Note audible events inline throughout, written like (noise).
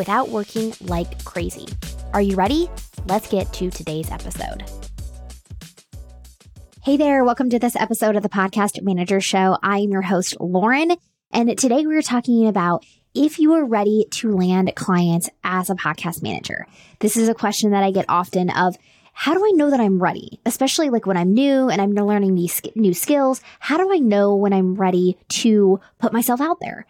without working like crazy. Are you ready? Let's get to today's episode. Hey there, welcome to this episode of the Podcast Manager Show. I am your host, Lauren, and today we're talking about if you are ready to land clients as a podcast manager. This is a question that I get often of how do I know that I'm ready? Especially like when I'm new and I'm learning these new skills. How do I know when I'm ready to put myself out there?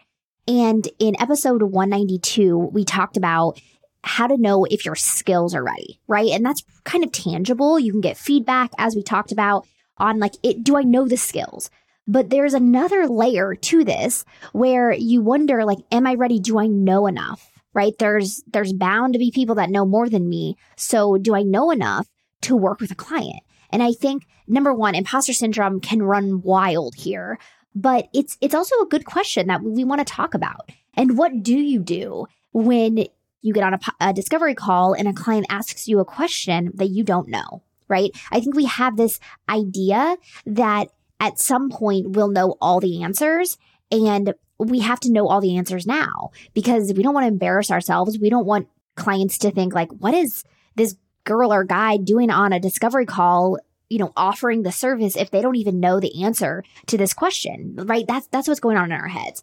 And in episode 192, we talked about how to know if your skills are ready, right? And that's kind of tangible. You can get feedback as we talked about on like it do I know the skills? But there's another layer to this where you wonder like am I ready? Do I know enough? Right? There's there's bound to be people that know more than me. So do I know enough to work with a client? And I think number 1, imposter syndrome can run wild here but it's it's also a good question that we want to talk about. And what do you do when you get on a, a discovery call and a client asks you a question that you don't know, right? I think we have this idea that at some point we'll know all the answers and we have to know all the answers now because we don't want to embarrass ourselves. We don't want clients to think like, what is this girl or guy doing on a discovery call you know, offering the service if they don't even know the answer to this question, right? That's, that's what's going on in our heads.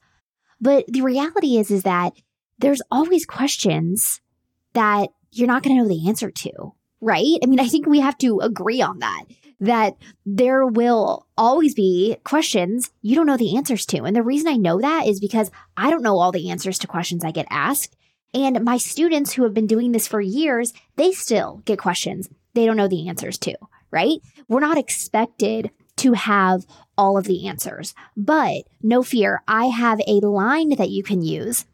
But the reality is, is that there's always questions that you're not going to know the answer to, right? I mean, I think we have to agree on that, that there will always be questions you don't know the answers to. And the reason I know that is because I don't know all the answers to questions I get asked. And my students who have been doing this for years, they still get questions they don't know the answers to right? We're not expected to have all of the answers. But no fear, I have a line that you can use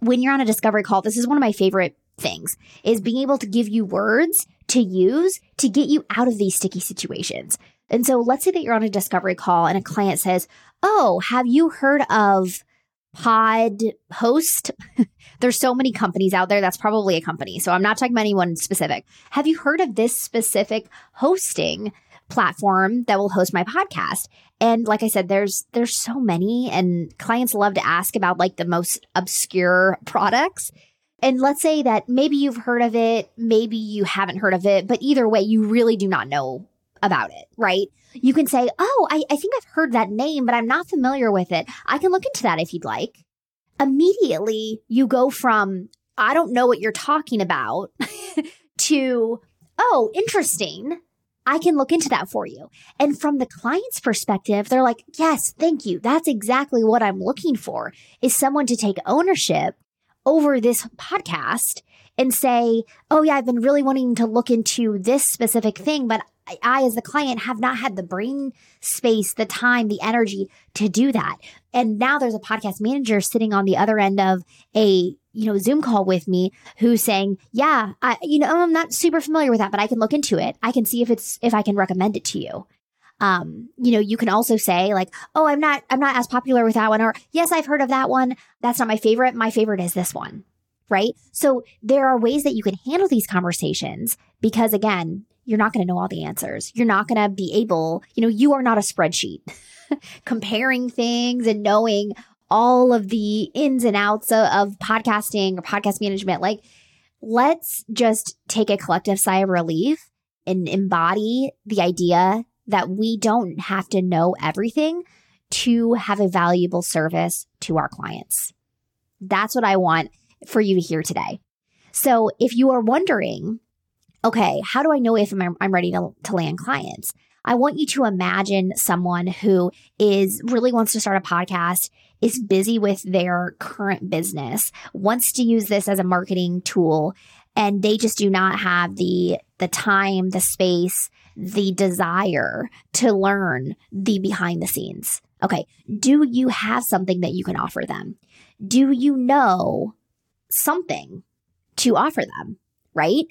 when you're on a discovery call. This is one of my favorite things is being able to give you words to use to get you out of these sticky situations. And so let's say that you're on a discovery call and a client says, "Oh, have you heard of pod host. (laughs) There's so many companies out there. That's probably a company. So I'm not talking about anyone specific. Have you heard of this specific hosting platform that will host my podcast? And like I said, there's there's so many and clients love to ask about like the most obscure (laughs) products. And let's say that maybe you've heard of it, maybe you haven't heard of it, but either way, you really do not know about it, right? You can say, Oh, I, I think I've heard that name, but I'm not familiar with it. I can look into that if you'd like. Immediately, you go from, I don't know what you're talking about (laughs) to, Oh, interesting. I can look into that for you. And from the client's perspective, they're like, yes, thank you. That's exactly what I'm looking for is someone to take ownership over this podcast and say, oh yeah, I've been really wanting to look into this specific thing, but I, as the client, have not had the brain space, the time, the energy to do that. And now there's a podcast manager sitting on the other end of a you know Zoom call with me who's saying, "Yeah, I, you know, I'm not super familiar with that, but I can look into it. I can see if it's if I can recommend it to you." Um, you know, you can also say like, "Oh, I'm not I'm not as popular with that one," or "Yes, I've heard of that one. That's not my favorite. My favorite is this one." Right? So there are ways that you can handle these conversations because again, you're not going to know all the answers. You're not going to be able, you know, you are not a spreadsheet (laughs) comparing things and knowing all of the ins and outs of, of, podcasting or podcast management. Like, let's just take a collective sigh of relief and embody the idea that we don't have to know everything to have a valuable service to our clients. That's what I want for you to hear today. So if you are wondering, okay, how do I know if I'm, I'm ready to, to land clients? I want you to imagine someone who is really wants to start a podcast, is busy with their current business, wants to use this as a marketing tool, and they just do not have the the time, the space, the desire to learn the behind the scenes. Okay, do you have something that you can offer them? Do you know something to offer them? right?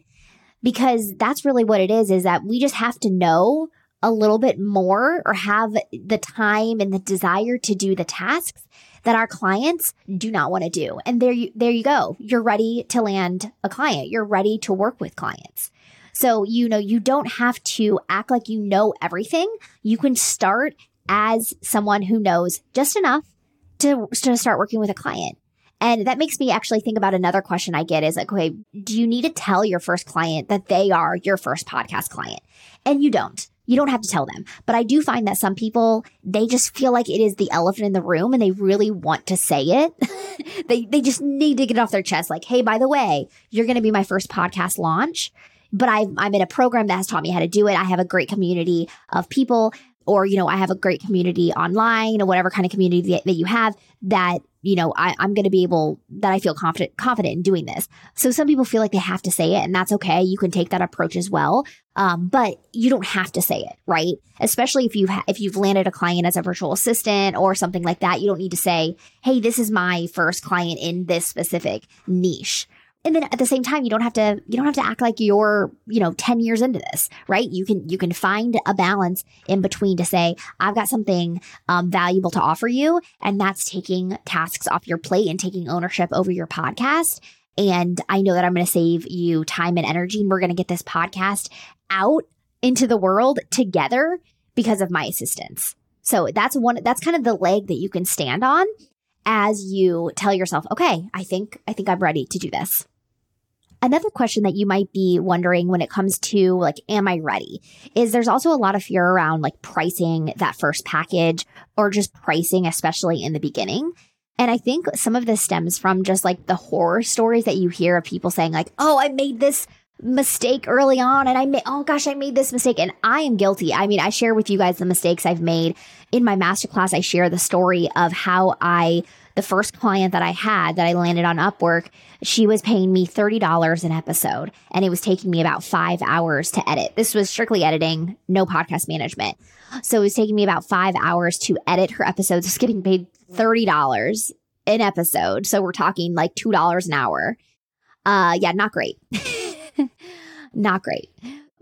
Because that's really what it is, is that we just have to know a little bit more or have the time and the desire to do the tasks that our clients do not want to do. And there you, there you go. You're ready to land a client. You're ready to work with clients. So, you know, you don't have to act like you know everything. You can start as someone who knows just enough to, to start working with a client. And that makes me actually think about another question I get is like, okay, do you need to tell your first client that they are your first podcast client? And you don't. You don't have to tell them. But I do find that some people, they just feel like it is the elephant in the room and they really want to say it. (laughs) they, they just need to get off their chest. Like, Hey, by the way, you're going to be my first podcast launch, but I, I'm in a program that has taught me how to do it. I have a great community of people or, you know, I have a great community online or whatever kind of community that, that you have that you know, I, am going to be able that I feel confident confident in doing this. So some people feel like they have to say it, and that's okay. You can take that approach as well, um, but you don't have to say it, right? Especially if you ha- if you've landed a client as a virtual assistant or something like that, you don't need to say, "Hey, this is my first client in this specific niche." And then at the same time you don't have to you don't have to act like you're you know 10 years into this right? You can you can find a balance in between to say i've got something um, valuable to offer you and that's taking tasks off your plate and taking ownership over your podcast. And i know that i'm going to save you time and energy and we're going to get this podcast out into the world together because of my assistance. So that's one that's kind of the leg that you can stand on as you tell yourself okay i think i think i'm ready to do this Another question that you might be wondering when it comes to like, am I ready? Is there's also a lot of fear around like pricing that first package or just pricing, especially in the beginning. And I think some of this stems from just like the horror stories that you hear of people saying, like, oh, I made this mistake early on and I made, oh gosh, I made this mistake. And I am guilty. I mean, I share with you guys the mistakes I've made. In my masterclass, I share the story of how I the first client that I had that I landed on Upwork, she was paying me $30 an episode and it was taking me about five hours to edit. This was strictly editing, no podcast management. So it was taking me about five hours to edit her episodes, just getting paid $30 an episode. So we're talking like $2 an hour. Uh, yeah, not great. (laughs) not great.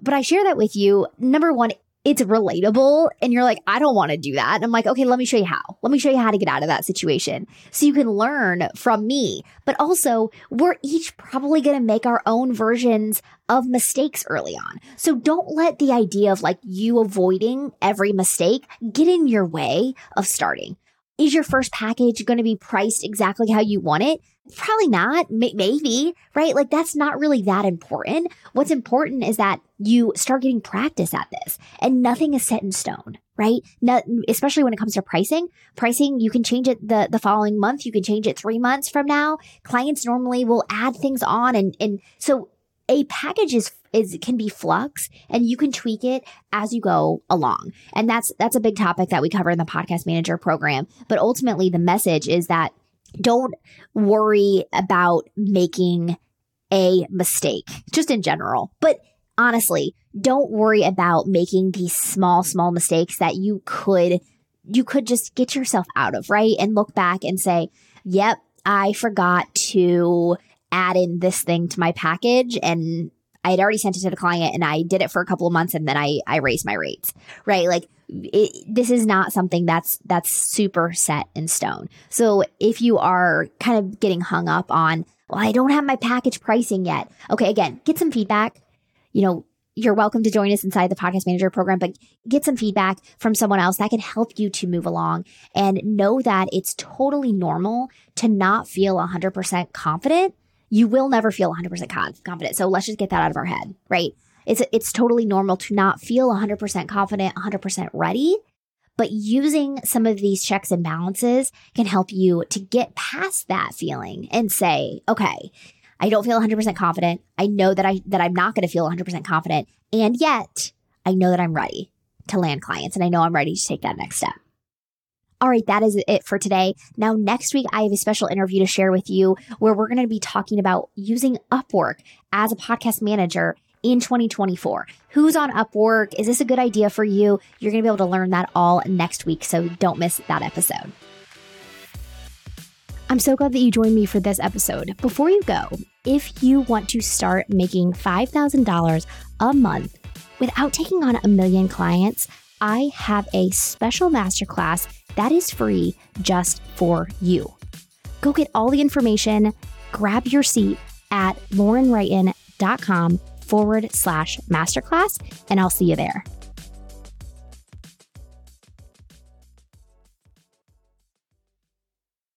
But I share that with you. Number one, it's relatable and you're like, I don't want to do that. And I'm like, okay, let me show you how. Let me show you how to get out of that situation so you can learn from me. But also, we're each probably going to make our own versions of mistakes early on. So don't let the idea of like you avoiding every mistake get in your way of starting. Is your first package going to be priced exactly how you want it? Probably not. maybe, right? Like that's not really that important. What's important is that you start getting practice at this and nothing is set in stone, right? Especially when it comes to pricing. Pricing, you can change it the, the following month. You can change it three months from now. Clients normally will add things on. And, and so a package is is can be flux and you can tweak it as you go along. And that's that's a big topic that we cover in the podcast manager program. But ultimately the message is that don't worry about making a mistake, just in general. But honestly, don't worry about making these small, small mistakes that you could, you could just get yourself out of, right? And look back and say, yep, I forgot to add in this thing to my package and I had already sent it to the client and I did it for a couple of months and then I, I raised my rates, right? Like it, this is not something that's, that's super set in stone. So if you are kind of getting hung up on, well, I don't have my package pricing yet. Okay. Again, get some feedback. You know, you're welcome to join us inside the podcast manager program, but get some feedback from someone else that can help you to move along and know that it's totally normal to not feel 100% confident you will never feel 100% confident. So let's just get that out of our head, right? It's it's totally normal to not feel 100% confident, 100% ready, but using some of these checks and balances can help you to get past that feeling and say, okay, I don't feel 100% confident. I know that I that I'm not going to feel 100% confident, and yet I know that I'm ready to land clients and I know I'm ready to take that next step. All right, that is it for today. Now, next week, I have a special interview to share with you where we're going to be talking about using Upwork as a podcast manager in 2024. Who's on Upwork? Is this a good idea for you? You're going to be able to learn that all next week, so don't miss that episode. I'm so glad that you joined me for this episode. Before you go, if you want to start making $5,000 a month without taking on a million clients, I have a special masterclass that is free just for you. Go get all the information, grab your seat at laurenwrighton.com forward slash masterclass, and I'll see you there.